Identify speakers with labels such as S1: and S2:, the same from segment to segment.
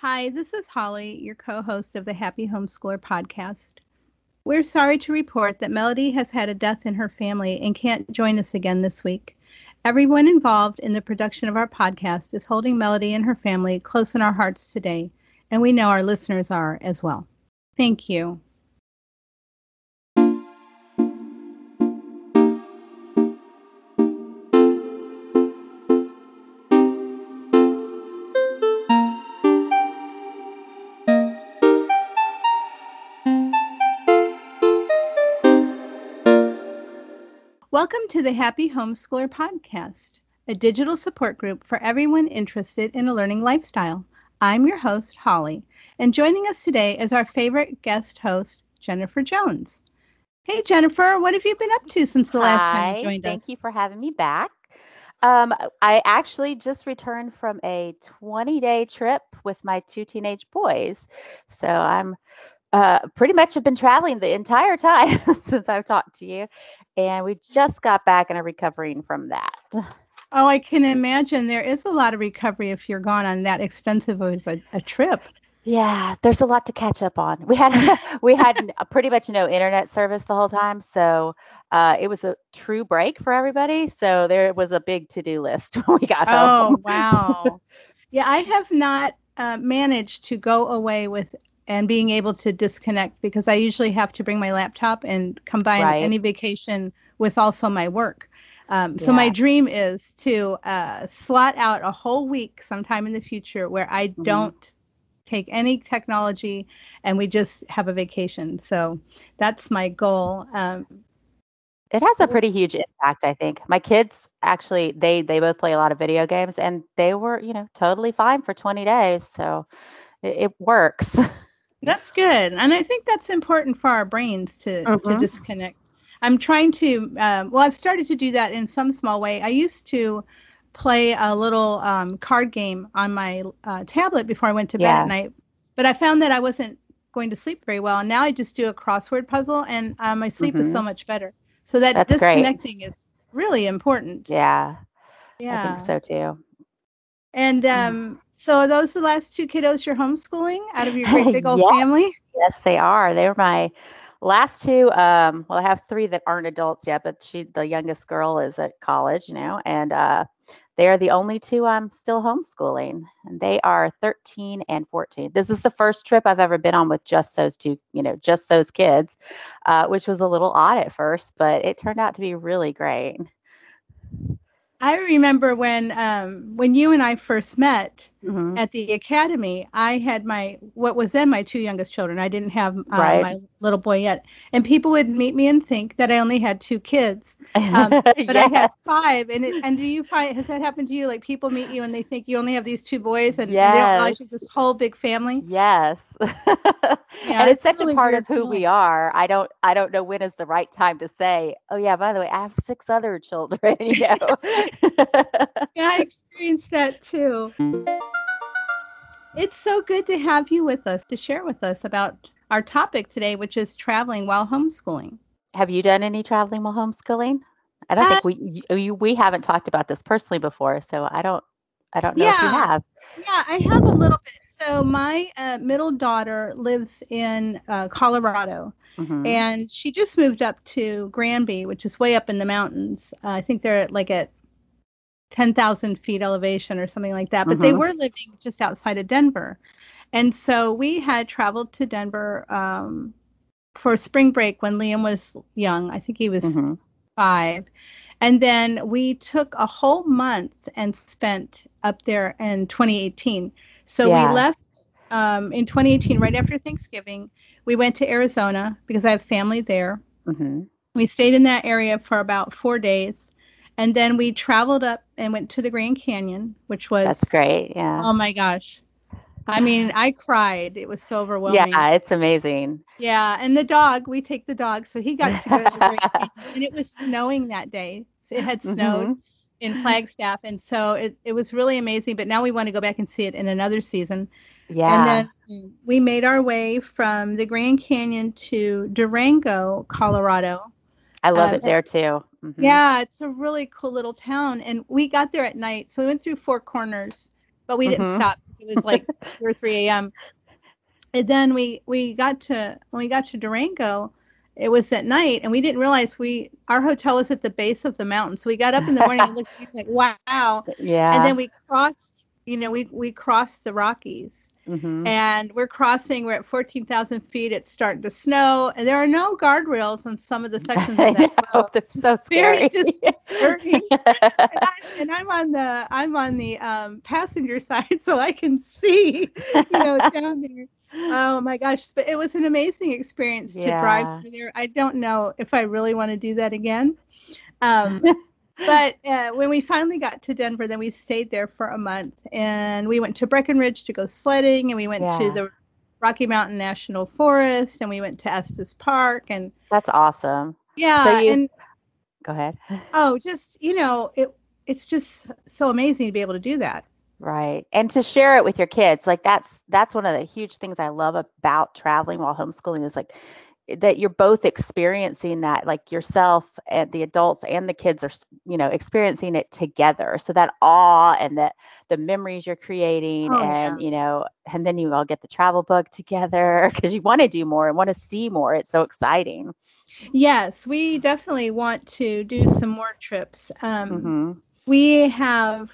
S1: Hi, this is Holly, your co host of the Happy Homeschooler podcast. We're sorry to report that Melody has had a death in her family and can't join us again this week. Everyone involved in the production of our podcast is holding Melody and her family close in our hearts today, and we know our listeners are as well. Thank you. Welcome to the Happy Homeschooler Podcast, a digital support group for everyone interested in a learning lifestyle. I'm your host, Holly, and joining us today is our favorite guest host, Jennifer Jones. Hey, Jennifer, what have you been up to since the last
S2: Hi,
S1: time you joined
S2: thank
S1: us?
S2: Thank you for having me back. Um, I actually just returned from a 20 day trip with my two teenage boys. So I'm uh, pretty much have been traveling the entire time since I've talked to you. And we just got back and are recovering from that.
S1: Oh, I can imagine there is a lot of recovery if you're gone on that extensive of a, a trip.
S2: Yeah, there's a lot to catch up on. We had we had pretty much no internet service the whole time, so uh, it was a true break for everybody. So there was a big to-do list when we got
S1: Oh,
S2: home.
S1: Oh wow. Yeah, I have not uh, managed to go away with and being able to disconnect because I usually have to bring my laptop and combine
S2: Right.
S1: any vacation with also my work. Um, so my dream is to uh, slot out a whole week sometime in the future where I
S2: Mhm.
S1: don't take any technology and we just have a vacation. So that's my goal. Um,
S2: It has a pretty huge impact, I think. My kids actually they they both play a lot of video games and they were, you know, totally fine for 20 days. So it, it works.
S1: That's good, and I think that's important for our brains to to
S2: Mhm.
S1: disconnect. I'm trying to. Um, well, I've started to do that in some small way. I used to play a little um, card game on my uh, tablet before I went to bed
S2: Yeah.
S1: at night, but I found that I wasn't going to sleep very well. And now I just do a crossword puzzle, and uh, my sleep is so much better. So that
S2: That's great.
S1: disconnecting is really important.
S2: Yeah,
S1: Yeah.
S2: I think so too.
S1: And um, so are those the last two kiddos you're homeschooling out of your great big old
S2: Yes.
S1: family?
S2: Yes, they are. They were my last two. Um, well, I have three that aren't adults yet, but she, the youngest girl, is at college, you know, and uh, they are the only two I'm still homeschooling, and they are 13 and 14. This is the first trip I've ever been on with just those two, you know, just those kids, uh, which was a little odd at first, but it turned out to be really great.
S1: I remember when um, when you and I first met
S2: Mhm.
S1: at the academy. I had my what was then my two youngest children. I didn't have uh,
S2: Right.
S1: my little boy yet, and people would meet me and think that I only had two kids, um, but I had five. And it, and do you find has that happened to you? Like people meet you and they think you only have these two boys, and, and they don't realize you this whole big family.
S2: Yes.
S1: Yeah,
S2: and it's
S1: it's
S2: such
S1: really
S2: a part of who
S1: feeling.
S2: we are. I don't I don't know when is the right time to say, "Oh yeah, by the way, I have six other children," you know.
S1: Yeah, I experienced that too. It's so good to have you with us to share with us about our topic today, which is traveling while homeschooling.
S2: have you done any traveling while homeschooling? I don't
S1: Uh,
S2: think we you, we haven't talked about this personally before, so I don't I don't know if you have.
S1: Yeah, I have a little bit. So my uh, middle daughter lives in uh, Colorado,
S2: Mhm.
S1: and she just moved up to Granby, which is way up in the mountains. Uh, I think they're at, like at 10,000 feet elevation or something like that. But they
S2: Mhm.
S1: were living just outside of Denver, and so we had traveled to Denver um, for spring break when Liam was young. I think he was
S2: Mhm.
S1: five. And then we took a whole month and spent up there in 2018. So
S2: Yeah.
S1: we left um, in 2018, right after Thanksgiving. We went to Arizona because I have family there.
S2: Mhm.
S1: We stayed in that area for about four days. And then we traveled up and went to the Grand Canyon, which was,
S2: That's great. Yeah.
S1: oh my gosh. I mean, I cried. It was so overwhelming.
S2: yeah, it's amazing.
S1: Yeah, and the dog, we take the dog, so he got to go to the Grand and it was snowing that day. So it had snowed
S2: Mhm.
S1: in Flagstaff, and so it, it was really amazing. But now we want to go back and see it in another season.
S2: Yeah.
S1: And then we made our way from the Grand Canyon to Durango, Colorado.
S2: I love
S1: um,
S2: it there too. Mhm.
S1: Yeah, it's a really cool little town, and we got there at night, so we went through Four Corners, but we didn't
S2: Mhm.
S1: stop to It was like 2 or 3 a.m. And then we we got to when we got to Durango, it was at night, and we didn't realize we our hotel was at the base of the mountain. So we got up in the morning and looked like, wow.
S2: Yeah.
S1: And then we crossed, you know, we we crossed the Rockies
S2: Mhm.
S1: and we're crossing. We're at 14,000 feet. It's starting to snow, and there are no guardrails on some of the sections of that road.
S2: that's so
S1: Very
S2: scary.
S1: disconcerting. and, I, and I'm on the I'm on the um, passenger side, so I can see, you know, down there. Oh my gosh! But it was an amazing experience to
S2: Yeah.
S1: drive through there. I don't know if I really want to do that again. Um, but uh, when we finally got to Denver, then we stayed there for a month, and we went to Breckenridge to go sledding, and we went
S2: Yeah.
S1: to the Rocky Mountain National Forest, and we went to Estes Park, and
S2: That's awesome.
S1: yeah,
S2: you-
S1: and
S2: Go ahead.
S1: oh, just you know, it it's just so amazing to be able to do that.
S2: Right. And to share it with your kids, like that's that's one of the huge things I love about traveling while homeschooling is like that you're both experiencing that like yourself and the adults and the kids are you know experiencing it together. So that awe and that the memories you're creating
S1: Oh,
S2: and you know and then you all get the travel book together because you want to do more and want to see more. It's so exciting.
S1: Yes, we definitely want to do some more trips. Um,
S2: hmm
S1: we have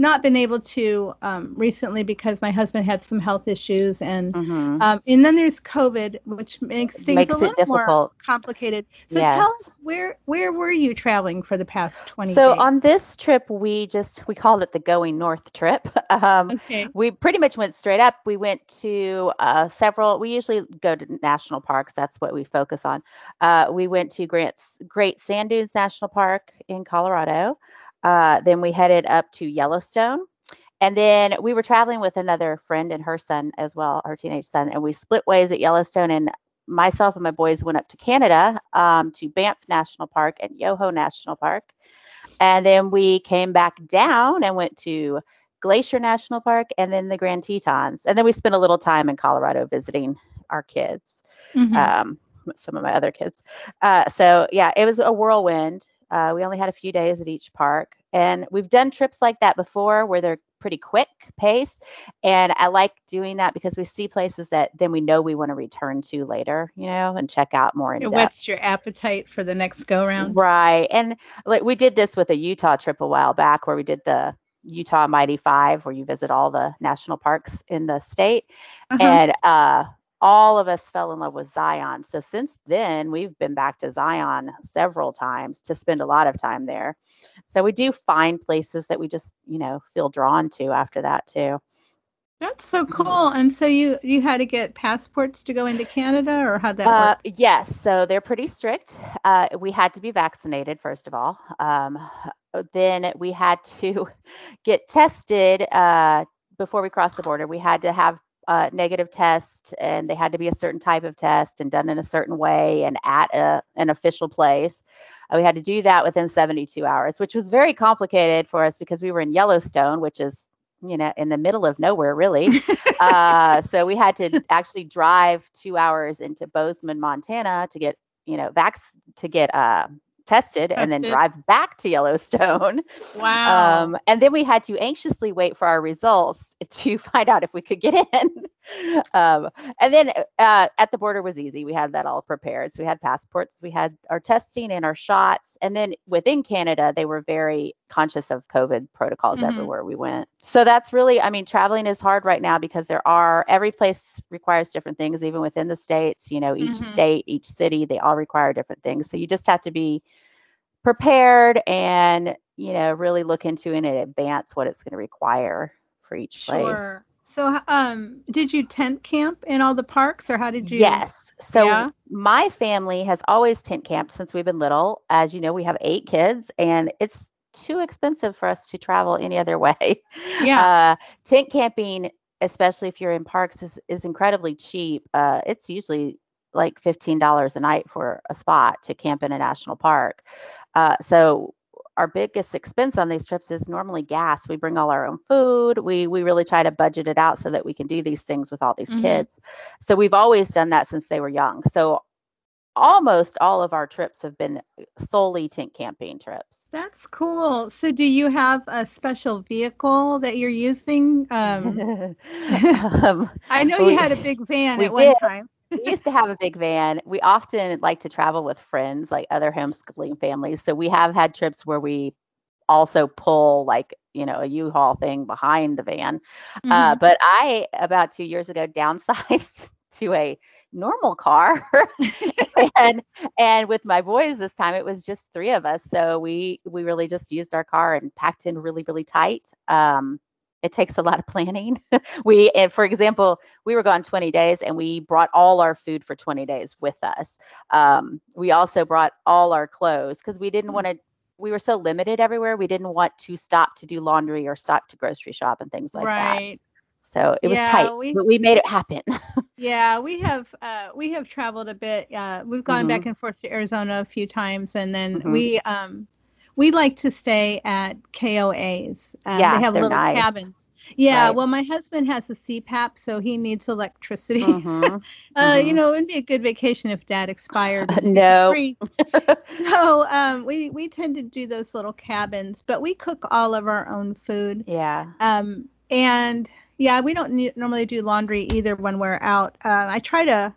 S1: not been able to um, recently because my husband had some health issues and
S2: hmm
S1: um, and then there's COVID, which makes things
S2: Makes
S1: a
S2: it
S1: little more complicated. So
S2: Yes.
S1: tell us where where were you traveling for the past 20
S2: so
S1: days?
S2: on this trip we just we called it the going north trip um
S1: okay.
S2: we pretty much went straight up. We went to uh, several. We usually go to national parks. That's what we focus on. Uh, we went to Grant's Great Sand Dunes National Park in Colorado. Uh, then we headed up to Yellowstone, and then we were traveling with another friend and her son as well, her teenage son, and we split ways at Yellowstone. And myself and my boys went up to Canada um, to Banff National Park and Yoho National Park. And then we came back down and went to Glacier National Park and then the Grand Tetons. And then we spent a little time in Colorado visiting our kids,
S1: Mhm.
S2: um, some of my other kids. Uh, so, yeah, it was a whirlwind. Uh, we only had a few days at each park. And we've done trips like that before where they're pretty quick pace. And I like doing that because we see places that then we know we want to return to later, you know, and check out more in
S1: it whets your appetite for the next go round.
S2: Right. And like we did this with a Utah trip a while back where we did the Utah Mighty Five, where you visit all the national parks in the state.
S1: Uh-huh.
S2: And uh, all of us fell in love with Zion. So since then, we've been back to Zion several times to spend a lot of time there. So we do find places that we just, you know, feel drawn to after that too.
S1: That's so cool. And so you you had to get passports to go into Canada, or how'd that
S2: Uh,
S1: work?
S2: yes, so they're pretty strict. Uh, we had to be vaccinated, first of all. Um, then we had to get tested uh, before we crossed the border. We had to have a negative test, and they had to be a certain type of test and done in a certain way and at a, an official place. Uh, we had to do that within 72 hours, which was very complicated for us because we were in Yellowstone, which is you know in the middle of nowhere really uh, so we had to actually drive two hours into Bozeman, Montana, to get you know vax to get uh, tested, and then drive back to Yellowstone.
S1: wow.
S2: Um, and then we had to anxiously wait for our results to find out if we could get in. um, and then uh, at the border was easy. We had that all prepared. So we had passports, we had our testing and our shots. And then within Canada, they were very conscious of COVID protocols
S1: Mhm.
S2: everywhere we went. So that's really, I mean, traveling is hard right now because there are, every place requires different things, even within the states. You know, each
S1: Mhm.
S2: state, each city, they all require different things. So you just have to be prepared and you know really look into in advance what it's going to require for each place
S1: Sure. So, um, did you tent camp in all the parks, or how did you?
S2: yes so
S1: Yeah?
S2: my family has always tent camped since we've been little as you know we have eight kids and it's too expensive for us to travel any other way
S1: Yeah.
S2: uh, tent camping especially if you're in parks is, is incredibly cheap uh, it's usually like $15 a night for a spot to camp in a national park uh, so our biggest expense on these trips is normally gas we bring all our own food we we really try to budget it out so that we can do these things with all these
S1: Mhm.
S2: kids so we've always done that since they were young so almost all of our trips have been solely tent camping trips.
S1: That's cool. So, do you have a special vehicle that you're using? Um, um, I know you had a big van at one did. time.
S2: We used to have a big van. We often like to travel with friends, like other homeschooling families. So we have had trips where we also pull like you know a U-Haul thing behind the van. Uh, mm-hmm. Uh, but I about two years ago downsized to a normal car and and with my boys this time it was just three of us so we we really just used our car and packed in really really tight um it takes a lot of planning we and for example we were gone 20 days and we brought all our food for 20 days with us um, we also brought all our clothes because we didn't mm. want to we were so limited everywhere we didn't want to stop to do laundry or stop to grocery shop and things like right. that Right. so it was yeah, tight, we, but we made it happen.
S1: yeah, we have uh, we have traveled a bit. Uh, we've gone mm-hmm. back and forth to Arizona a few times, and then mm-hmm. we um, we like to stay at KOAs. Uh, yeah, they have little nice. cabins. Yeah, right. well, my husband has a CPAP, so he needs electricity. Mm-hmm. uh, mm-hmm. You know, it'd be a good vacation if Dad expired.
S2: no.
S1: so um, we we tend to do those little cabins, but we cook all of our own food.
S2: Yeah.
S1: Um, and yeah, we don't normally do laundry either when we're out. Uh, I try to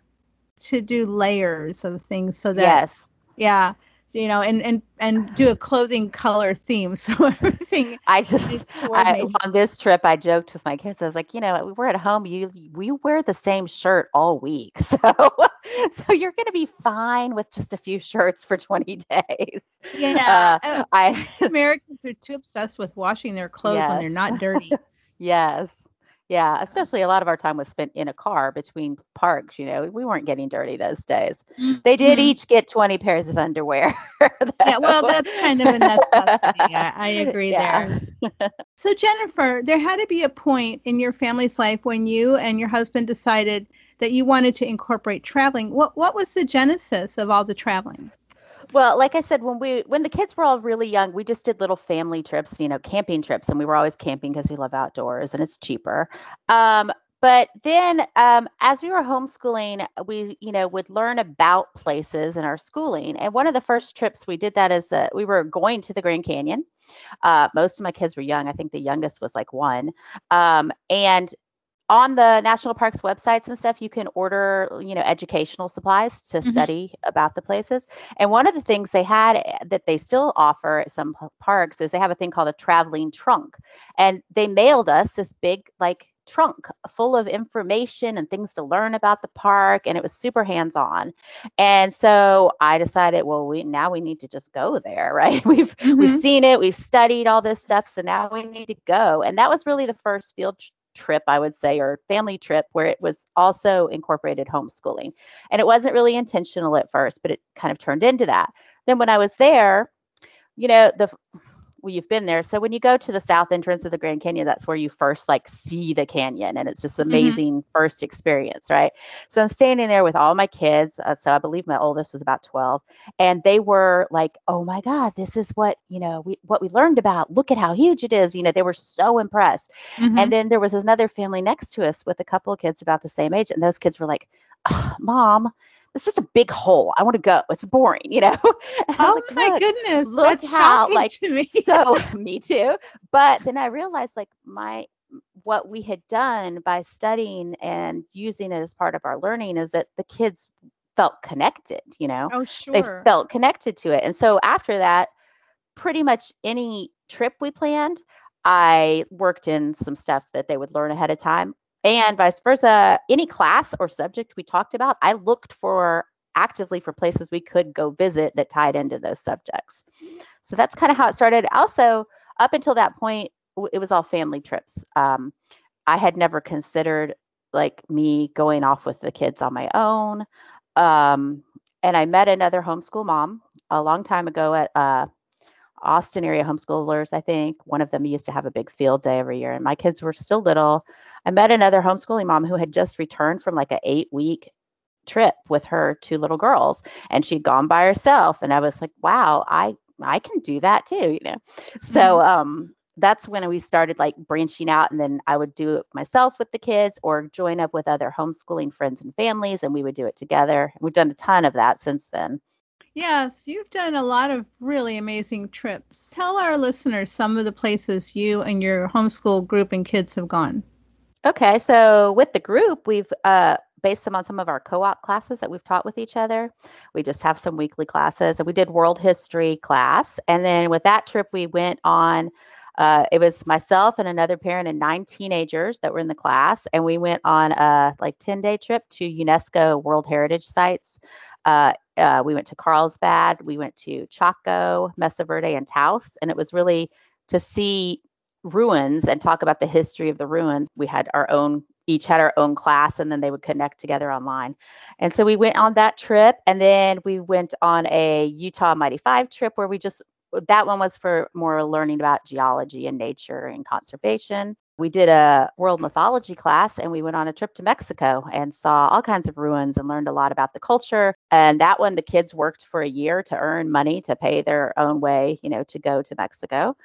S1: to do layers of things so that
S2: yes,
S1: yeah, you know, and and and do a clothing color theme so everything.
S2: I just I, on this trip I joked with my kids. I was like, you know, we're at home. You we wear the same shirt all week, so so you're gonna be fine with just a few shirts for 20 days.
S1: Yeah, uh, I Americans are too obsessed with washing their clothes yes. when they're not dirty.
S2: yes. Yeah, especially a lot of our time was spent in a car between parks. You know, we weren't getting dirty those days. Mm-hmm. They did each get 20 pairs of underwear.
S1: yeah, well, that's kind of a necessity. I, I agree yeah. there. so, Jennifer, there had to be a point in your family's life when you and your husband decided that you wanted to incorporate traveling. What What was the genesis of all the traveling?
S2: Well, like I said, when we when the kids were all really young, we just did little family trips, you know, camping trips, and we were always camping because we love outdoors and it's cheaper. Um, but then um, as we were homeschooling, we you know would learn about places in our schooling. And one of the first trips we did that is that we were going to the Grand Canyon. Uh, most of my kids were young. I think the youngest was like one. Um, and on the national parks websites and stuff you can order you know educational supplies to mm-hmm. study about the places. And one of the things they had eh, that they still offer at some parks is they have a thing called a traveling trunk. And they mailed us this big like trunk full of information and things to learn about the park and it was super hands on and so i decided well we now we need to just go there right? We've mm-hmm. we've seen it we've studied all this stuff so now we need to go. And that was really the first field trip, I would say, or family trip where it was also incorporated homeschooling. And it wasn't really intentional at first, but it kind of turned into that. Then when I was there, you know, the well, you've been there. So when you go to the south entrance of the Grand Canyon, that's where you first like see the canyon, and it's just mm-hmm. amazing mm-hmm. first experience, right? So I'm standing there with all my kids. Uh, so I believe my oldest was about 12, and they were like, "Oh my God, this is what you know we what we learned about. Look at how huge it is." You know, they were so impressed. Mm-hmm. And then there was another family next to us with a couple of kids about the same age, and those kids were like, "Mom." It's just a big hole. I want to go. It's boring, you know.
S1: oh like, my goodness, look That's how like to me.
S2: so me too. But then I realized like my what we had done by studying and using it as part of our learning is that the kids felt connected, you know.
S1: Oh sure.
S2: They felt connected to it. And so after that, pretty much any trip we planned, I worked in some stuff that they would learn ahead of time and vice versa any class or subject we talked about i looked for actively for places we could go visit that tied into those subjects. So that's kind of how it started. Also up until that point it was all family trips. Um, i had never considered like me going off with the kids on my own. Um, and i met another homeschool mom a long time ago at uh, Austin area homeschoolers, I think. One of them used to have a big field day every year, and my kids were still little. I met another homeschooling mom who had just returned from like an eight week trip with her two little girls, and she'd gone by herself. And I was like, wow, I I can do that too, you know. So mm-hmm. um that's when we started like branching out and then I would do it myself with the kids or join up with other homeschooling friends and families and we would do it together. We've done a ton of that since then.
S1: Yes, you've done a lot of really amazing trips. Tell our listeners some of the places you and your homeschool group and kids have gone.
S2: Okay, so with the group, we've uh, based them on some of our co-op classes that we've taught with each other. We just have some weekly classes, and we did world history class, and then with that trip, we went on. Uh, it was myself and another parent and nine teenagers that were in the class, and we went on a like 10 day trip to UNESCO World Heritage sites. Uh, uh, we went to Carlsbad, we went to Chaco, Mesa Verde, and Taos, and it was really to see ruins and talk about the history of the ruins. We had our own, each had our own class, and then they would connect together online. And so we went on that trip, and then we went on a Utah Mighty Five trip where we just that one was for more learning about geology and nature and conservation. We did a world mythology class and we went on a trip to Mexico and saw all kinds of ruins and learned a lot about the culture. And that one, the kids worked for a year to earn money to pay their own way, you know, to go to Mexico.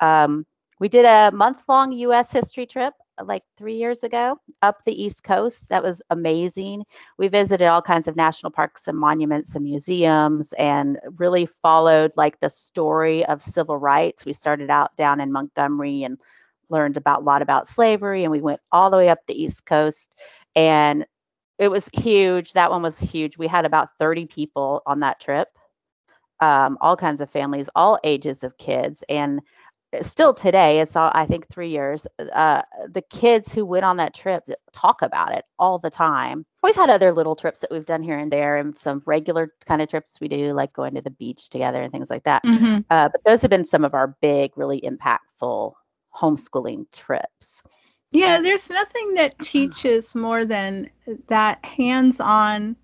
S2: Um, we did a month long US history trip uh, like three years ago up the East Coast. That was amazing. We visited all kinds of national parks and monuments and museums and really followed like the story of civil rights. We started out down in Montgomery and learned about a lot about slavery and we went all the way up the East Coast and it was huge. That one was huge. We had about 30 people on that trip. Um, all kinds of families, all ages of kids. And still today it's all i think three years uh, the kids who went on that trip talk about it all the time we've had other little trips that we've done here and there and some regular kind of trips we do like going to the beach together and things like that mm-hmm. uh, but those have been some of our big really impactful homeschooling trips
S1: yeah there's nothing that teaches more than that hands-on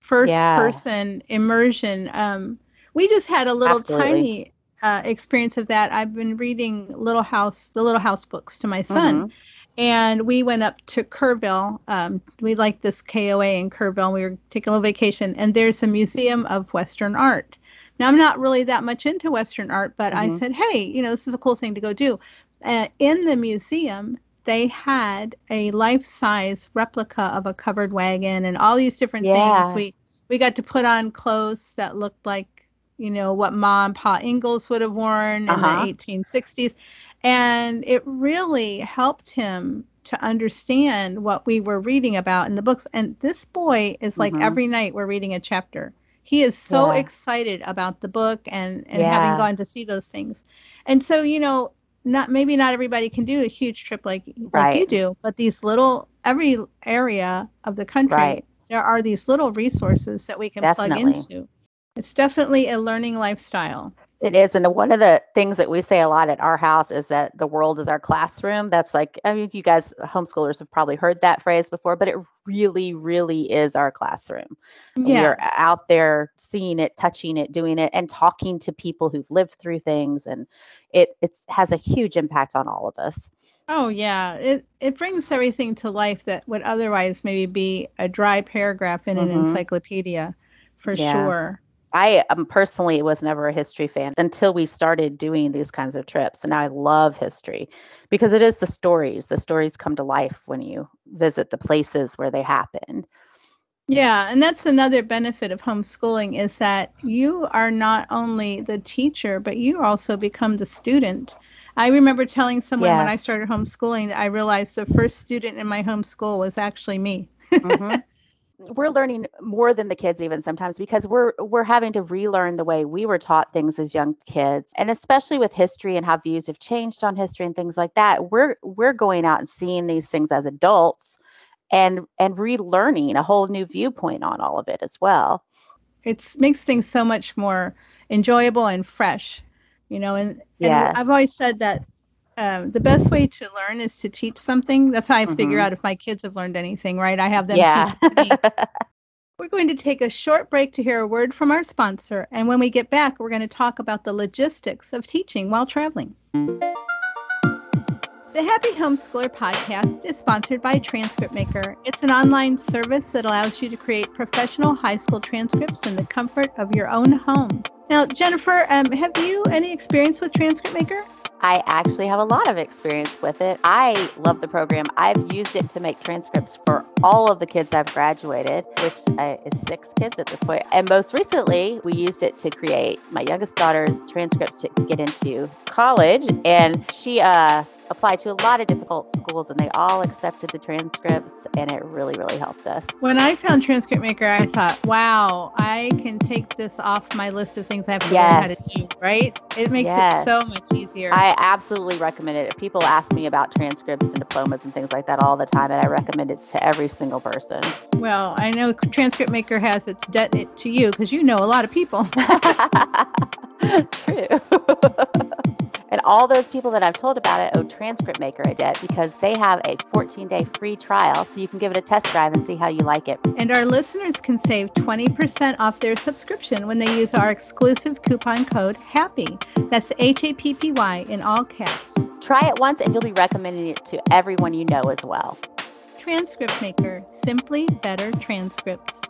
S1: first yeah. person immersion um, we just had a little Absolutely. tiny uh, experience of that, I've been reading Little House, the Little House books to my son. Mm-hmm. And we went up to Kerrville. Um, we like this KOA in Kerrville. We were taking a little vacation, and there's a museum of Western art. Now, I'm not really that much into Western art, but mm-hmm. I said, hey, you know, this is a cool thing to go do. Uh, in the museum, they had a life-size replica of a covered wagon and all these different yeah. things. We we got to put on clothes that looked like you know, what Ma and Pa Ingalls would have worn uh-huh. in the 1860s. And it really helped him to understand what we were reading about in the books. And this boy is like mm-hmm. every night we're reading a chapter. He is so yeah. excited about the book and, and yeah. having gone to see those things. And so, you know, not maybe not everybody can do a huge trip like right. like you do, but these little every area of the country right. there are these little resources that we can Definitely. plug into. It's definitely a learning lifestyle.
S2: It is. And one of the things that we say a lot at our house is that the world is our classroom. That's like, I mean, you guys, homeschoolers, have probably heard that phrase before, but it really, really is our classroom. Yeah. We're out there seeing it, touching it, doing it, and talking to people who've lived through things. And it it's, has a huge impact on all of us.
S1: Oh yeah, it it brings everything to life that would otherwise maybe be a dry paragraph in mm-hmm. an encyclopedia, for yeah. sure.
S2: I um, personally was never a history fan until we started doing these kinds of trips. And now I love history because it is the stories. The stories come to life when you visit the places where they happened.
S1: Yeah, and that's another benefit of homeschooling is that you are not only the teacher, but you also become the student. I remember telling someone yes. when I started homeschooling that I realized the first student in my homeschool was actually me. mm-hmm.
S2: we're learning more than the kids even sometimes because we're we're having to relearn the way we were taught things as young kids and especially with history and how views have changed on history and things like that we're we're going out and seeing these things as adults and and relearning a whole new viewpoint on all of it as well
S1: it makes things so much more enjoyable and fresh you know and, and yes. i've always said that um, the best way to learn is to teach something. That's how I mm-hmm. figure out if my kids have learned anything, right? I have them yeah. teach me. We're going to take a short break to hear a word from our sponsor, and when we get back, we're going to talk about the logistics of teaching while traveling. The Happy Homeschooler podcast is sponsored by Transcript Maker. It's an online service that allows you to create professional high school transcripts in the comfort of your own home. Now, Jennifer, um, have you any experience with Transcript Maker?
S2: I actually have a lot of experience with it. I love the program. I've used it to make transcripts for all of the kids I've graduated, which uh, is six kids at this point. And most recently, we used it to create my youngest daughter's transcripts to get into college. And she, uh, applied to a lot of difficult schools and they all accepted the transcripts and it really really helped us
S1: when i found transcript maker i thought wow i can take this off my list of things i have to yes. learn how to do right it makes yes. it so much easier
S2: i absolutely recommend it people ask me about transcripts and diplomas and things like that all the time and i recommend it to every single person
S1: well i know transcript maker has its debt to you because you know a lot of people
S2: true And all those people that I've told about it owe Transcript Maker a debt because they have a 14 day free trial so you can give it a test drive and see how you like it.
S1: And our listeners can save 20% off their subscription when they use our exclusive coupon code HAPPY. That's H A P P Y in all caps.
S2: Try it once and you'll be recommending it to everyone you know as well.
S1: Transcript Maker, simply better transcripts.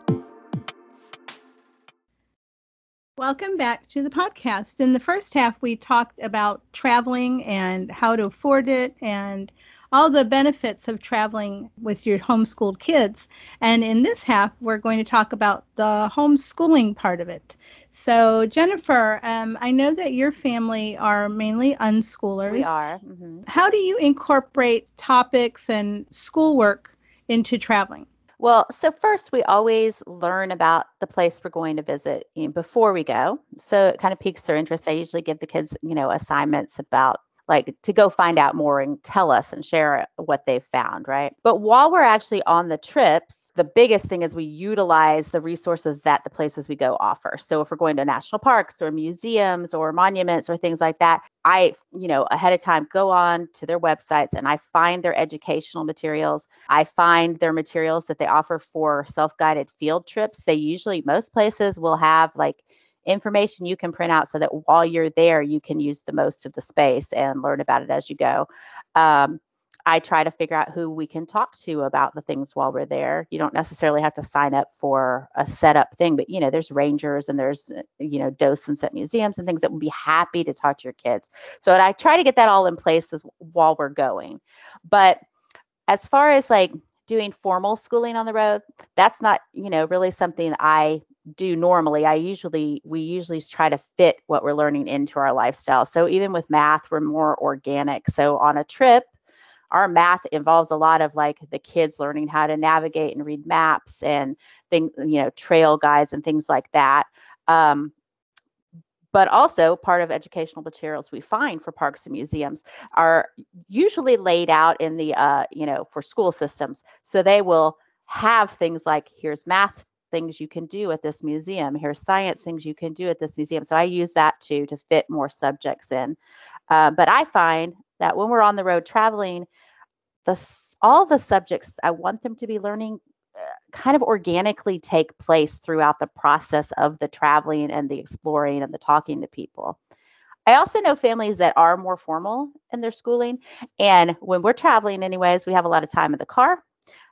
S1: Welcome back to the podcast. In the first half, we talked about traveling and how to afford it and all the benefits of traveling with your homeschooled kids. And in this half, we're going to talk about the homeschooling part of it. So, Jennifer, um, I know that your family are mainly unschoolers. We
S2: are. Mm-hmm.
S1: How do you incorporate topics and schoolwork into traveling?
S2: Well, so first we always learn about the place we're going to visit you know, before we go. So it kind of piques their interest. I usually give the kids, you know, assignments about like to go find out more and tell us and share what they've found, right? But while we're actually on the trips, the biggest thing is we utilize the resources that the places we go offer. So if we're going to national parks or museums or monuments or things like that, I, you know, ahead of time go on to their websites and I find their educational materials. I find their materials that they offer for self-guided field trips. They usually most places will have like information you can print out so that while you're there you can use the most of the space and learn about it as you go. Um, I try to figure out who we can talk to about the things while we're there. You don't necessarily have to sign up for a setup thing, but you know, there's rangers and there's uh, you know docents at museums and things that would be happy to talk to your kids. So I try to get that all in place as, while we're going. But as far as like doing formal schooling on the road, that's not you know really something I do normally. I usually we usually try to fit what we're learning into our lifestyle. So even with math, we're more organic. So on a trip our math involves a lot of like the kids learning how to navigate and read maps and things, you know, trail guides and things like that. Um, but also part of educational materials we find for parks and museums are usually laid out in the, uh, you know, for school systems. So they will have things like here's math things you can do at this museum. Here's science things you can do at this museum. So I use that too to fit more subjects in. Uh, but I find that when we're on the road traveling, the all the subjects I want them to be learning uh, kind of organically take place throughout the process of the traveling and the exploring and the talking to people. I also know families that are more formal in their schooling. And when we're traveling, anyways, we have a lot of time in the car.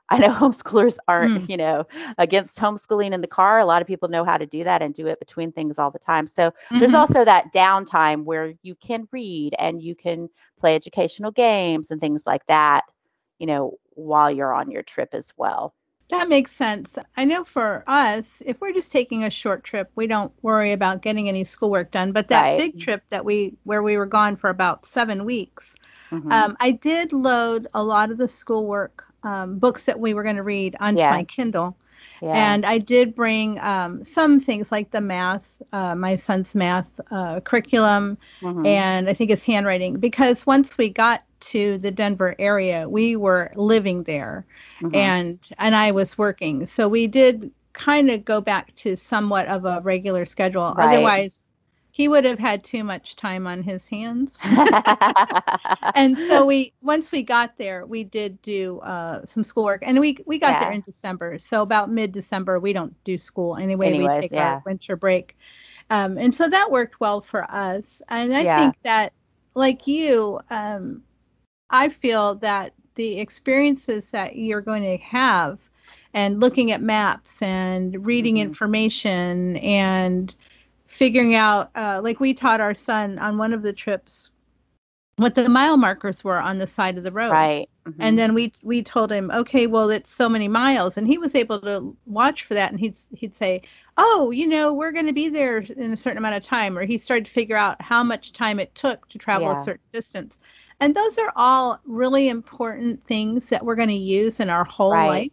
S2: I know homeschoolers aren't, mm. you know, against homeschooling in the car. A lot of people know how to do that and do it between things all the time. So mm-hmm. there's also that downtime where you can read and you can play educational games and things like that you know, while you're on your trip as well.
S1: That makes sense. I know for us, if we're just taking a short trip, we don't worry about getting any schoolwork done. But that right. big trip that we where we were gone for about seven weeks, mm-hmm. um, I did load a lot of the schoolwork um, books that we were going to read onto yeah. my Kindle. Yeah. And I did bring um, some things like the math, uh, my son's math uh, curriculum, mm-hmm. and I think his handwriting, because once we got to the Denver area, we were living there, mm-hmm. and and I was working, so we did kind of go back to somewhat of a regular schedule. Right. Otherwise, he would have had too much time on his hands. and so we once we got there, we did do uh, some schoolwork, and we we got yeah. there in December. So about mid December, we don't do school anyway. Anyways, we take yeah. our winter break, um, and so that worked well for us. And I yeah. think that, like you, um, I feel that the experiences that you're going to have, and looking at maps and reading mm-hmm. information and figuring out uh, like we taught our son on one of the trips what the mile markers were on the side of the road.
S2: Right.
S1: Mm-hmm. And then we we told him, okay, well it's so many miles, and he was able to watch for that, and he'd he'd say, oh, you know, we're going to be there in a certain amount of time, or he started to figure out how much time it took to travel yeah. a certain distance. And those are all really important things that we're going to use in our whole right. life.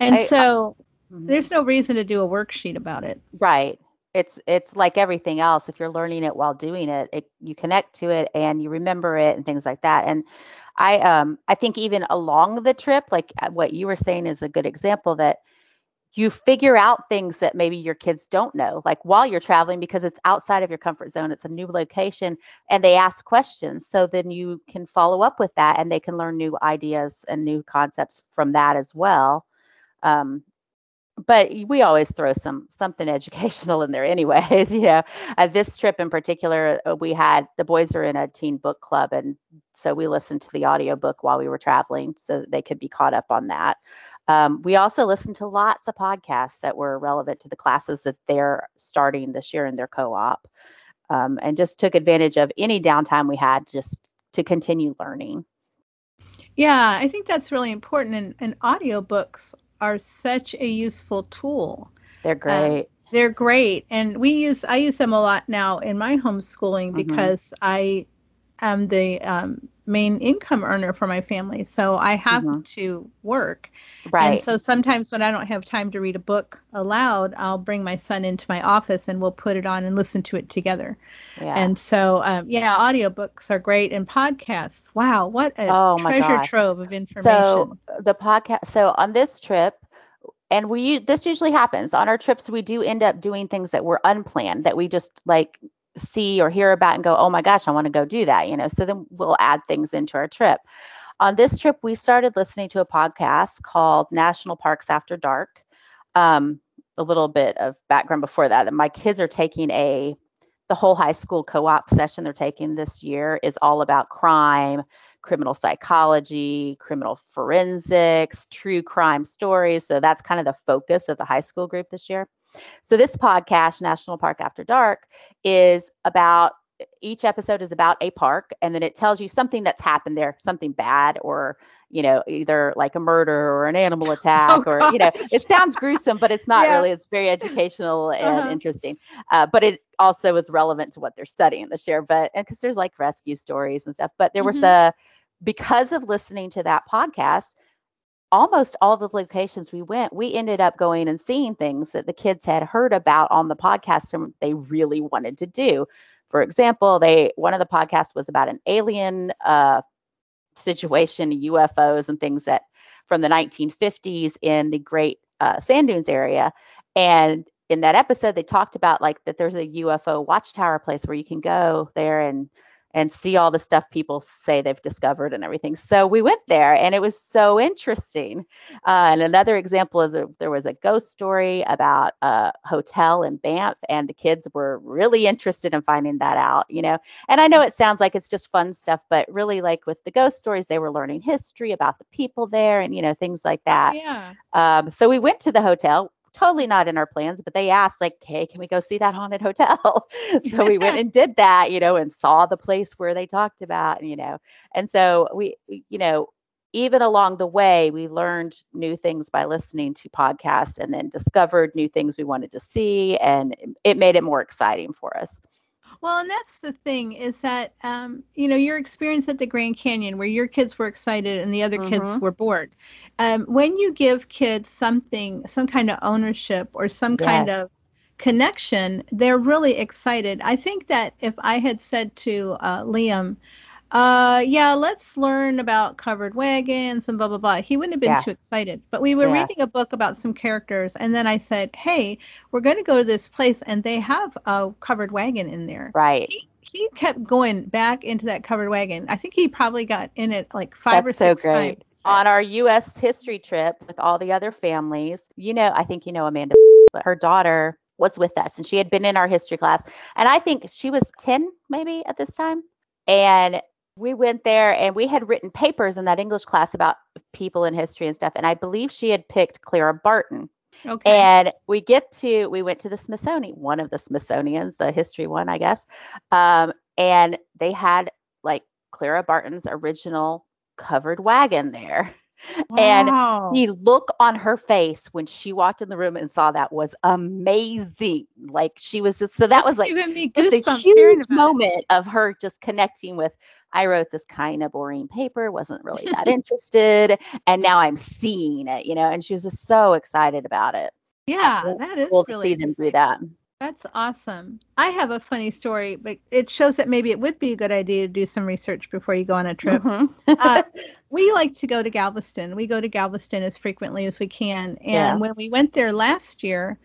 S1: And I, so I, mm-hmm. there's no reason to do a worksheet about it.
S2: Right it's it's like everything else if you're learning it while doing it, it you connect to it and you remember it and things like that and i um i think even along the trip like uh, what you were saying is a good example that you figure out things that maybe your kids don't know like while you're traveling because it's outside of your comfort zone it's a new location and they ask questions. So then you can follow up with that and they can learn new ideas and new concepts from that as well. Um, but we always throw some something educational in there anyways you know. Uh, this trip in particular uh, we had the boys are in a teen book club and so we listened to the audiobook while we were traveling so they could be caught up on that um, we also listened to lots of podcasts that were relevant to the classes that they're starting this year in their co-op um, and just took advantage of any downtime we had just to continue learning
S1: yeah i think that's really important and, and audiobooks are such a useful tool.
S2: They're um, great. Um,
S1: they're great, and we use I use them a lot now in my homeschooling mm-hmm. because I am the um, main income earner for my family, so I have mm-hmm. to work. Right. And so sometimes when I don't have time to read a book aloud, I'll bring my son into my office and we'll put it on and listen to it together. Yeah. And so, um, yeah, audiobooks are great and podcasts. Wow, what a oh treasure trove of information.
S2: So the podcast. So on this trip, and we this usually happens on our trips. We do end up doing things that were unplanned that we just like see or hear about and go, oh my gosh, I want to go do that, you know. So then we'll add things into our trip. On this trip, we started listening to a podcast called National Parks After Dark. Um, a little bit of background before that, that my kids are taking a the whole high school co-op session they're taking this year is all about crime, criminal psychology, criminal forensics, true crime stories. So that's kind of the focus of the high school group this year. So this podcast, National Park After Dark, is about each episode is about a park and then it tells you something that's happened there something bad or you know either like a murder or an animal oh, attack oh, or you know it sounds gruesome but it's not yeah. really it's very educational and uh-huh. interesting uh, but it also is relevant to what they're studying this year but because there's like rescue stories and stuff but there mm-hmm. was a because of listening to that podcast almost all the locations we went, we ended up going and seeing things that the kids had heard about on the podcast and they really wanted to do. For example, they one of the podcasts was about an alien uh, situation, UFOs and things that from the 1950s in the Great uh, Sand Dunes area, and in that episode they talked about like that there's a UFO watchtower place where you can go there and and see all the stuff people say they've discovered and everything. So we went there and it was so interesting. Uh, and another example is a, there was a ghost story about a hotel in Banff, and the kids were really interested in finding that out, you know. And I know it sounds like it's just fun stuff, but really, like with the ghost stories, they were learning history about the people there and, you know, things like that.
S1: Yeah.
S2: Um, so we went to the hotel totally not in our plans, but they asked, like, hey, can we go see that haunted hotel? so we went and did that, you know, and saw the place where they talked about, you know. And so we, you know, even along the way, we learned new things by listening to podcasts and then discovered new things we wanted to see. And it made it more exciting for us.
S1: Well, and that's the thing is that um, you know your experience at the Grand Canyon, where your kids were excited and the other mm-hmm. kids were bored. Um, when you give kids something, some kind of ownership or some yes. kind of connection, they're really excited. I think that if I had said to uh, Liam, uh, yeah, let's learn about covered wagons and blah blah blah. He wouldn't have been yeah. too excited. But we were yeah. reading a book about some characters, and then I said, "Hey, we're going to go to this place, and they have a covered wagon in there."
S2: Right.
S1: He, he kept going back into that covered wagon. I think he probably got in it like five
S2: That's
S1: or six
S2: so great.
S1: times.
S2: On our U.S. history trip with all the other families, you know, I think you know Amanda, but her daughter was with us, and she had been in our history class, and I think she was ten maybe at this time, and we went there and we had written papers in that English class about people in history and stuff. And I believe she had picked Clara Barton. Okay. And we get to, we went to the Smithsonian, one of the Smithsonians, the history one, I guess. Um, and they had like Clara Barton's original covered wagon there.
S1: Wow.
S2: And the look on her face when she walked in the room and saw that was amazing. Like she was just so that was like just a huge
S1: about it.
S2: moment of her just connecting with I wrote this kind of boring paper, wasn't really that interested, and now I'm seeing it, you know, and she was just so excited about it.
S1: Yeah, that is
S2: Cool to
S1: really
S2: see them do that.
S1: That's awesome. I have a funny story, but it shows that maybe it would be a good idea to do some research before you go on a trip.
S2: Mhm.
S1: Uh, we like to go to Galveston. We go to Galveston as frequently as we can. And
S2: Yeah.
S1: when we went there last year,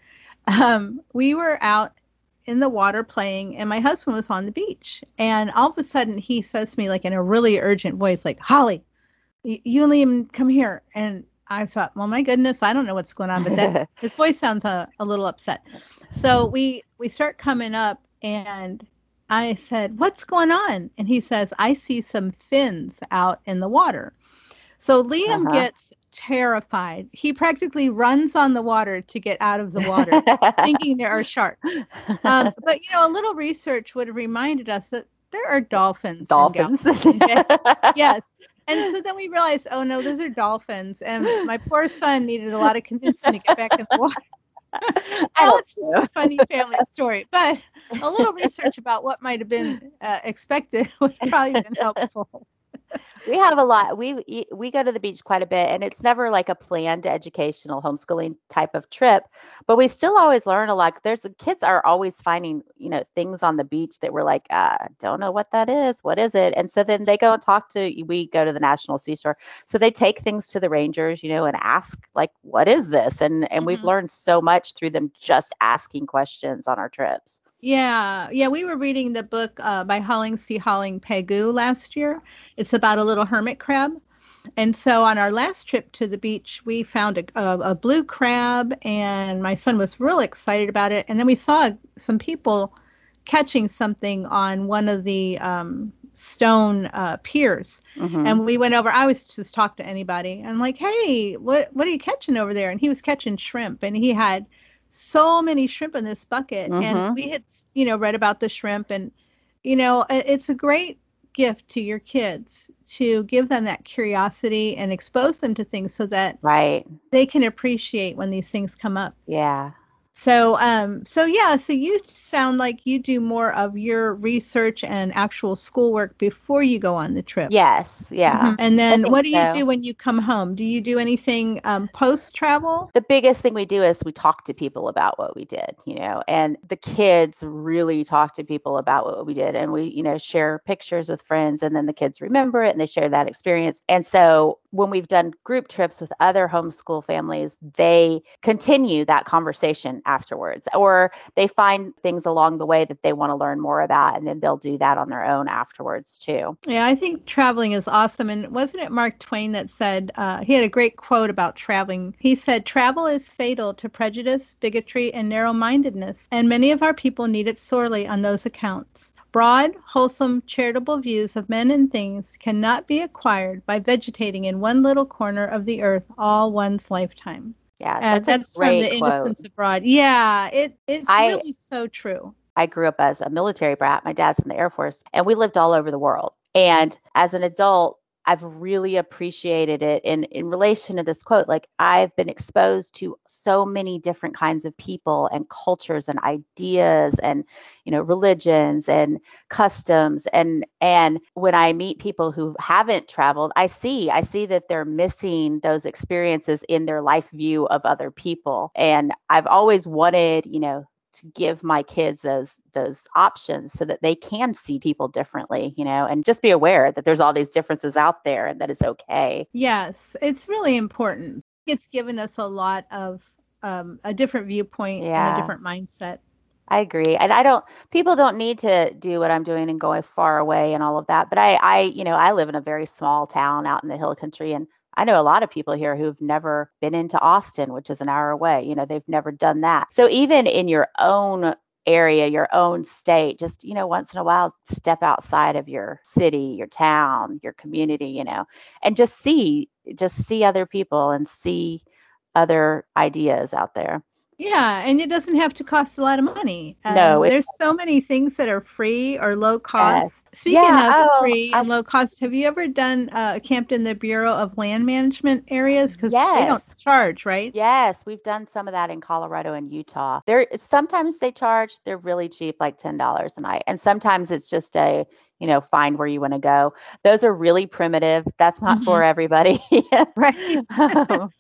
S1: um, we were out in the water playing, and my husband was on the beach. And all of a sudden, he says to me, like in a really urgent voice, like, Holly, you and Liam come here. And I thought, well, my goodness, I don't know what's going on, but that his voice sounds a, a little upset. So we we start coming up, and I said, "What's going on?" And he says, "I see some fins out in the water." So Liam
S2: Uh-huh.
S1: gets terrified. He practically runs on the water to get out of the water, thinking there are sharks. Um, but you know, a little research would have reminded us that there are dolphins.
S2: Dolphins.
S1: Yes. And so then we realized, oh no, those are dolphins. And my poor son needed a lot of convincing to get back in the water. It's just a funny family story, but a little research about what might have been uh, expected would probably have been helpful.
S2: We have a lot we we go to the beach quite a bit and it's never like a planned educational homeschooling type of trip but we still always learn a lot. There's kids are always finding you know things on the beach that we're like uh, don't know what that is. What is it? And so then they go and talk to we go to the national seashore. So they take things to the rangers you know and ask like what is this? And and we've
S1: Mhm.
S2: learned so much through them just asking questions on our trips
S1: Yeah, yeah, we were reading the book uh, by Holling C. Holling Pagoo last year. It's about a little hermit crab. And so on our last trip to the beach, we found a, a, a blue crab, and my son was real excited about it. And then we saw some people catching something on one of the um, stone uh, piers.
S2: Mhm.
S1: And we went over. I was just talk to anybody. I'm like, hey, what what are you catching over there? And he was catching shrimp, and he had so many shrimp in this bucket.
S2: Mhm.
S1: And we had, you know, read about the shrimp, and you know, it's a great gift to your kids to give them that curiosity and expose them to things so that
S2: right
S1: they can appreciate when these things come up.
S2: yeah
S1: So, um, so yeah, so you sound like you do more of your research and actual schoolwork before you go on the trip.
S2: yes yeah
S1: Mhm. And then what do you do when you come home? Do you do anything um, post travel?
S2: the biggest thing we do is we talk to people about what we did, you know, and the kids really talk to people about what we did. And we, you know, share pictures with friends and then the kids remember it and they share that experience. And so when we've done group trips with other homeschool families, they continue that conversation afterwards or they find things along the way that they want to learn more about and then they'll do that on their own afterwards too.
S1: Yeah, I think traveling is awesome. And wasn't it Mark Twain that said, uh, he had a great quote about traveling. He said, Travel is fatal to prejudice, bigotry, and narrow mindedness, and many of our people need it sorely on those accounts. Broad, wholesome, charitable views of men and things cannot be acquired by vegetating in one little corner of the earth all one's lifetime.
S2: Yeah, that's,
S1: that's from the
S2: quote.
S1: Innocents Abroad. Yeah, it, it's
S2: I-
S1: really so true.
S2: I grew up as a military brat. My dad's in the Air Force, and we lived all over the world. And as an adult, I've really appreciated it in, in relation to this quote. Like, I've been exposed to so many different kinds of people and cultures and ideas and, you know, religions and customs. And, and when I meet people who haven't traveled, I see, I see that they're missing those experiences in their life view of other people. And I've always wanted, you know, to give my kids those those options so that they can see people differently you know and just be aware that there's all these differences out there and that it's okay
S1: Yes, it's really important. It's given us a lot of um, a different viewpoint and a different mindset.
S2: i agree and i don't people don't need to do what i'm doing and go far away and all of that but i i you know i live in a very small town out in the hill country and I know a lot of people here who've never been into Austin, which is an hour away. You know, they've never done that. So even in your own area, your own state, just, you know, once in a while, step outside of your city, your town, your community, you know, and just see, just see other people and see other ideas out there.
S1: Yeah, and it doesn't have to cost a lot of money. Um,
S2: No, it's-
S1: there's so many things that are free or low cost.
S2: Yes.
S1: Speaking
S2: Yeah,
S1: of
S2: oh,
S1: free
S2: I-
S1: and low cost, have you ever done uh, camped in the Bureau of Land Management areas? Because they don't charge, right?
S2: Yes, we've done some of that in Colorado and Utah. There sometimes they charge, they're really cheap, like ten dollars a night. And sometimes it's just a, you know, find where you want to go. Those are really primitive. That's not for everybody.
S1: Right.
S2: Um,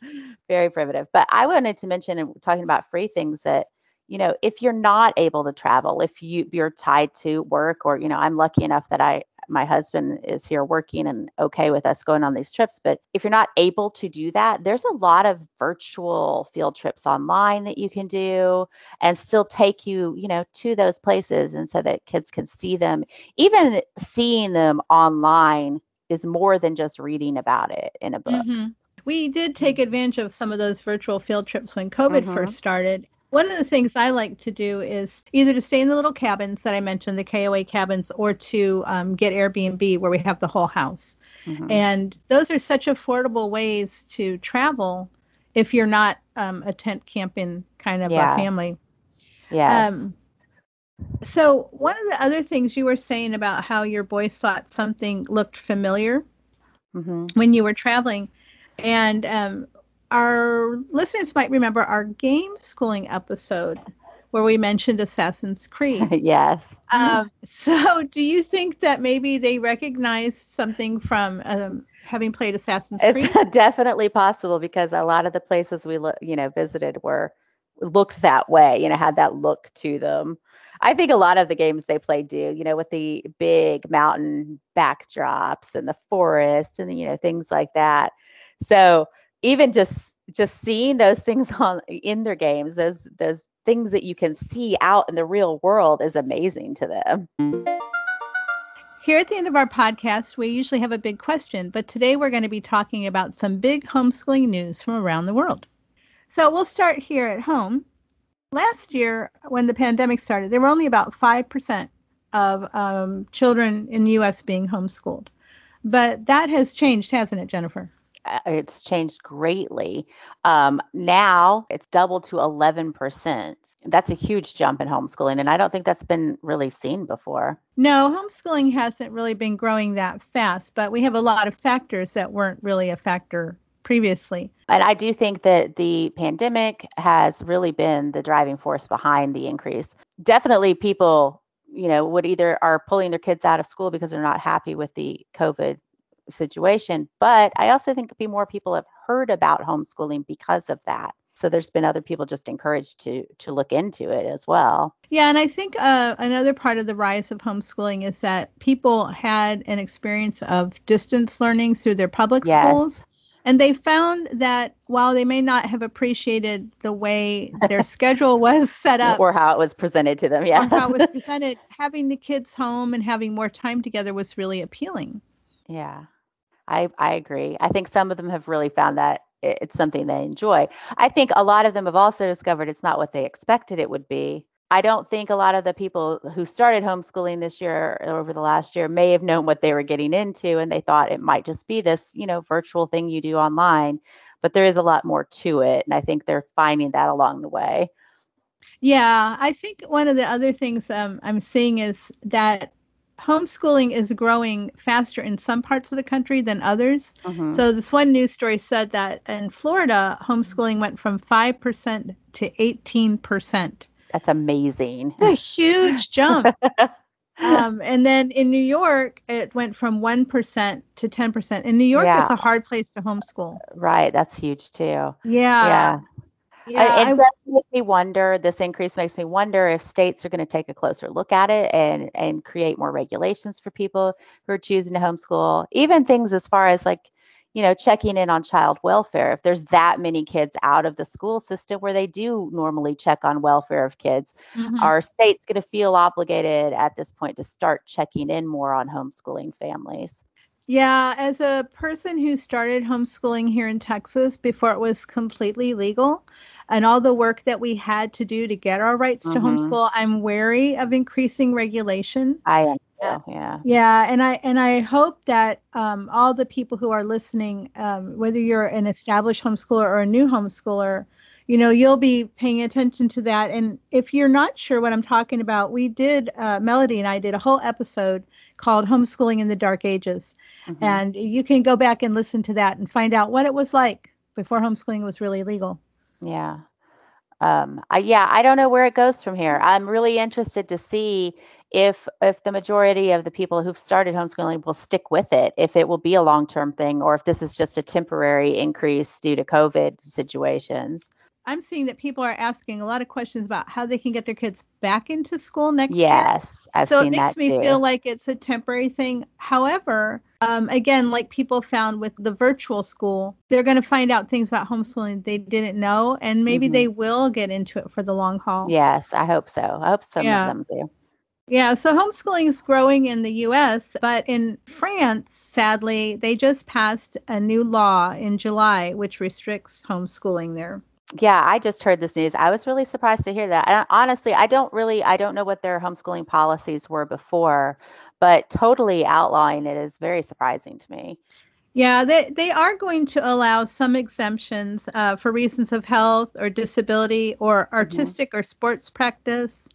S2: very primitive. But I wanted to mention and talking about free things that, you know, if you're not able to travel, if you you're tied to work or, you know, I'm lucky enough that I my husband is here working and okay with us going on these trips. But if you're not able to do that, there's a lot of virtual field trips online that you can do and still take you, you know, to those places and so that kids can see them. Even seeing them online is more than just reading about it in a book.
S1: Mhm. We did take advantage of some of those virtual field trips when COVID
S2: Mhm.
S1: first started. One of the things I like to do is either to stay in the little cabins that I mentioned, the KOA cabins, or to um, get Airbnb where we have the whole house.
S2: Mhm.
S1: And those are such affordable ways to travel if you're not um, a tent camping kind of
S2: Yeah.
S1: a family.
S2: yes.
S1: Um, so one of the other things you were saying about how your boys thought something looked familiar
S2: hmm
S1: when you were traveling, and um, our listeners might remember our game schooling episode where we mentioned Assassin's Creed.
S2: yes.
S1: um, so do you think that maybe they recognized something from um, having played Assassin's
S2: It's
S1: Creed?
S2: definitely possible because a lot of the places we look, you know, visited were looked that way, you know, had that look to them. I think a lot of the games they play do, you know, with the big mountain backdrops and the forest and you know things like that. So even just just seeing those things on in their games, those those things that you can see out in the real world is amazing to them.
S1: Here at the end of our podcast, we usually have a big question, but today we're going to be talking about some big homeschooling news from around the world. So we'll start here at home. Last year, when the pandemic started, there were only about 5% of um, children in the U.S. being homeschooled. But that has changed, hasn't it, Jennifer?
S2: Uh, it's changed greatly. Um, now it's doubled to 11%. That's a huge jump in homeschooling, and I don't think that's been really seen before.
S1: No, homeschooling hasn't really been growing that fast, but we have a lot of factors that weren't really a factor previously.
S2: And I do think that the pandemic has really been the driving force behind the increase. Definitely, people, you know, would either are pulling their kids out of school because they're not happy with the COVID situation. But I also think be more people have heard about homeschooling because of that. So there's been other people just encouraged to to look into it as well.
S1: Yeah, and I think uh, another part of the rise of homeschooling is that people had an experience of distance learning through their public
S2: Yes.
S1: schools. And they found that while they may not have appreciated the way their schedule was set up
S2: or how it was presented to them. Yeah.
S1: how it was presented, having the kids home and having more time together was really appealing.
S2: Yeah, I I agree. I think some of them have really found that it's something they enjoy. I think a lot of them have also discovered it's not what they expected it would be. I don't think a lot of the people who started homeschooling this year or over the last year may have known what they were getting into and they thought it might just be this, you know, virtual thing you do online, but there is a lot more to it and I think they're finding that along the way.
S1: Yeah, I think one of the other things um, I'm seeing is that homeschooling is growing faster in some parts of the country than others.
S2: Mhm.
S1: So this one news story said that in Florida, homeschooling went from 5% to 18%.
S2: That's amazing.
S1: It's a huge jump. um, and then in New York, it went from 1% to 10%. And New York
S2: Yeah.
S1: is a hard place to homeschool.
S2: Right, that's huge too.
S1: Yeah.
S2: yeah.
S1: Yeah.
S2: It does make me wonder. This increase makes me wonder if states are going to take a closer look at it and and create more regulations for people who are choosing to homeschool. Even things as far as like, you know, checking in on child welfare. If there's that many kids out of the school system where they do normally check on welfare of kids,
S1: Mhm.
S2: are states going to feel obligated at this point to start checking in more on homeschooling families?
S1: Yeah, as a person who started homeschooling here in Texas before it was completely legal, and all the work that we had to do to get our rights to
S2: Mhm.
S1: homeschool, I'm wary of increasing regulation.
S2: I am.
S1: Yeah.
S2: Yeah.
S1: Yeah, and I and I hope that um, all the people who are listening, um, whether you're an established homeschooler or a new homeschooler, you know, you'll be paying attention to that. And if you're not sure what I'm talking about, we did, uh, Melody and I did a whole episode called Homeschooling in the Dark Ages. Mm-hmm. And you can go back and listen to that and find out what it was like before homeschooling was really legal.
S2: Yeah. Um, I, yeah, I don't know where it goes from here. I'm really interested to see if if the majority of the people who've started homeschooling will stick with it, if it will be a long term thing, or if this is just a temporary increase due to COVID situations.
S1: I'm seeing that people are asking a lot of questions about how they can get their kids back into school next
S2: yes,
S1: year.
S2: Yes, I've
S1: so
S2: it
S1: makes me
S2: too.
S1: feel like it's a temporary thing. However, um, again, like people found with the virtual school, they're going to find out things about homeschooling they didn't know, and maybe mm-hmm. they will get into it for the long haul.
S2: Yes, I hope so. I hope some
S1: yeah.
S2: of them do.
S1: Yeah, so homeschooling is growing in the US, but in France, sadly, they just passed a new law in July which restricts homeschooling there.
S2: Yeah, I just heard this news. I was really surprised to hear that. And honestly, I don't really I don't know what their homeschooling policies were before, but totally outlawing it is very surprising to me.
S1: Yeah, they, they are going to allow some exemptions uh, for reasons of health or disability or mm-hmm. artistic mm-hmm. or sports practice.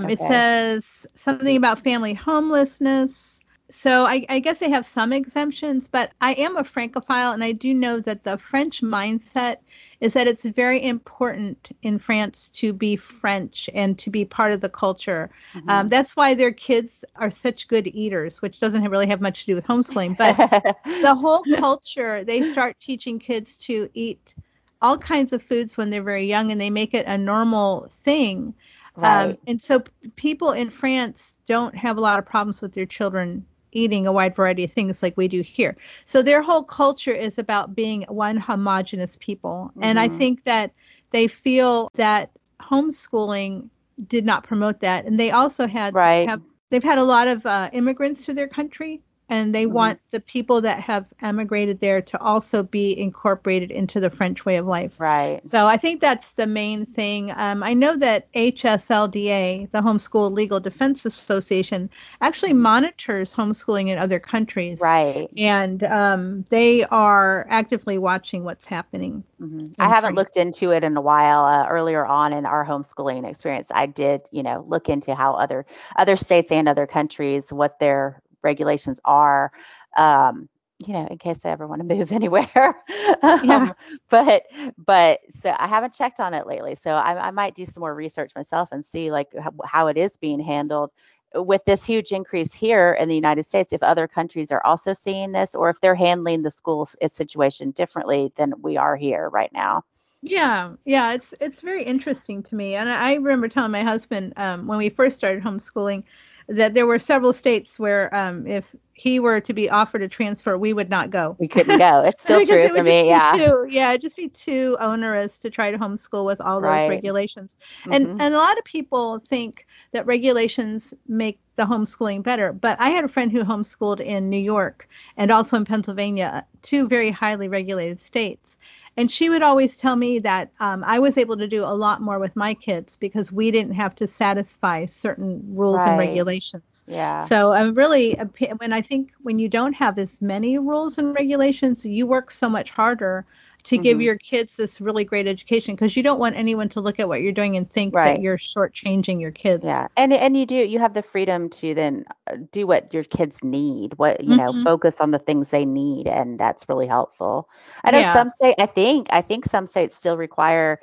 S1: Okay. It says something about family homelessness. So I, I, guess they have some exemptions, but I am a Francophile, and I do know that the French mindset is that it's very important in France to be French and to be part of the culture. Mm-hmm. Um, that's why their kids are such good eaters, which doesn't really have much to do with homeschooling. But the whole culture, they start teaching kids to eat all kinds of foods when they're very young, and they make it a normal thing. Um, right. Um, and so people in France don't have a lot of problems with their children eating a wide variety of things like we do here. So their whole culture is about being one homogenous people. Mm-hmm. And I mm-hmm. think that they feel that homeschooling did not promote that. And they also had
S2: right.
S1: have they've had a lot of uh, immigrants to their country and they mm-hmm. want the people that have emigrated there to also be incorporated into the French way of life.
S2: Right.
S1: So I think that's the main thing. Um, I know that HSLDA, the Homeschool Legal Defense Association, actually mm-hmm. monitors homeschooling in other countries.
S2: Right.
S1: And um, they are actively watching what's happening.
S2: Mm-hmm. I haven't France. looked into it in a while. Uh, earlier on in our homeschooling experience, I did, you know, look into how other other states and other countries what their regulations are. Um, you know, in case I ever want to move anywhere. um, yeah. But but so I haven't checked on it lately. So I, I might do some more research myself and see like how, how it is being handled with this huge increase here in the United States. If other countries are also seeing this, or if they're handling the school situation differently than we are here right now.
S1: Yeah, yeah, it's it's very interesting to me, and I remember telling my husband um, when we first started homeschooling that there were several states where um, if he were to be offered a transfer, we would not go.
S2: We couldn't go. It's still true
S1: it
S2: for me. Yeah.
S1: Too, yeah, it'd just be too onerous to try to homeschool with all those right. regulations. Mm-hmm. And and a lot of people think that regulations make the homeschooling better. But I had a friend who homeschooled in New York and also in Pennsylvania, two very highly regulated states. And she would always tell me that um, I was able to do a lot more with my kids because we didn't have to satisfy certain rules right. and regulations.
S2: Yeah.
S1: So I'm really when I think when you don't have as many rules and regulations, you work so much harder to mm-hmm. give your kids this really great education because you don't want anyone to look at what you're doing and think right. that you're shortchanging your kids.
S2: Yeah, and and you do you have the freedom to then uh, do what your kids need, what you mm-hmm. know, focus on the things they need, and that's really helpful. I know yeah. some state, I think, I think some states still require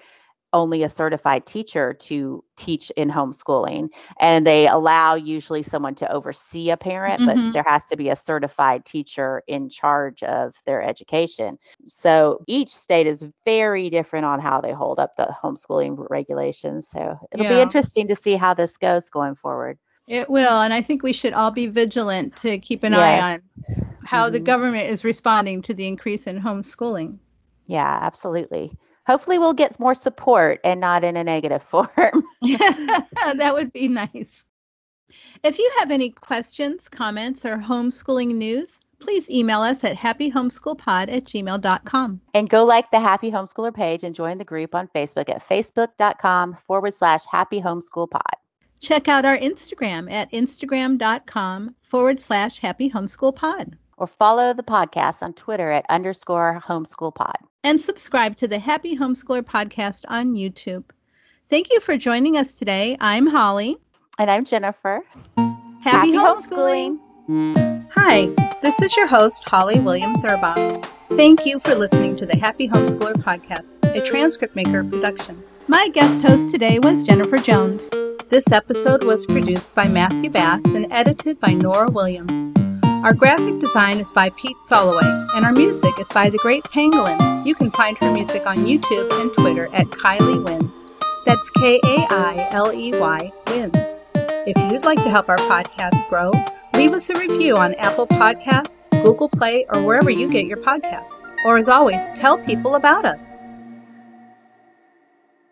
S2: only a certified teacher to teach in homeschooling and they allow usually someone to oversee a parent mm-hmm. but there has to be a certified teacher in charge of their education so each state is very different on how they hold up the homeschooling regulations so it'll yeah. be interesting to see how this goes going forward
S1: it will and i think we should all be vigilant to keep an yes. eye on how mm-hmm. the government is responding to the increase in homeschooling
S2: yeah absolutely hopefully we'll get more support and not in a negative form.
S1: that would be nice. If you have any questions, comments, or homeschooling news, please email us at happyhomeschoolpod at gmail.com.
S2: And go like the Happy Homeschooler page and join the group on Facebook at facebook.com forward slash happy homeschool pod.
S1: Check out our Instagram at instagram.com forward slash happy homeschool pod.
S2: Or follow the podcast on Twitter at underscore homeschoolpod.
S1: And subscribe to the Happy Homeschooler podcast on YouTube. Thank you for joining us today. I'm Holly.
S2: And I'm Jennifer.
S1: Happy, Happy homeschooling. homeschooling. Hi, this is your host, Holly Williams Erbach. Thank you for listening to the Happy Homeschooler podcast, a transcript maker production. My guest host today was Jennifer Jones. This episode was produced by Matthew Bass and edited by Nora Williams. Our graphic design is by Pete Soloway, and our music is by The Great Pangolin. You can find her music on YouTube and Twitter at Kailey Wins. That's K A I L E Y Wins. If you'd like to help our podcast grow, leave us a review on Apple Podcasts, Google Play, or wherever you get your podcasts. Or as always, tell people about us.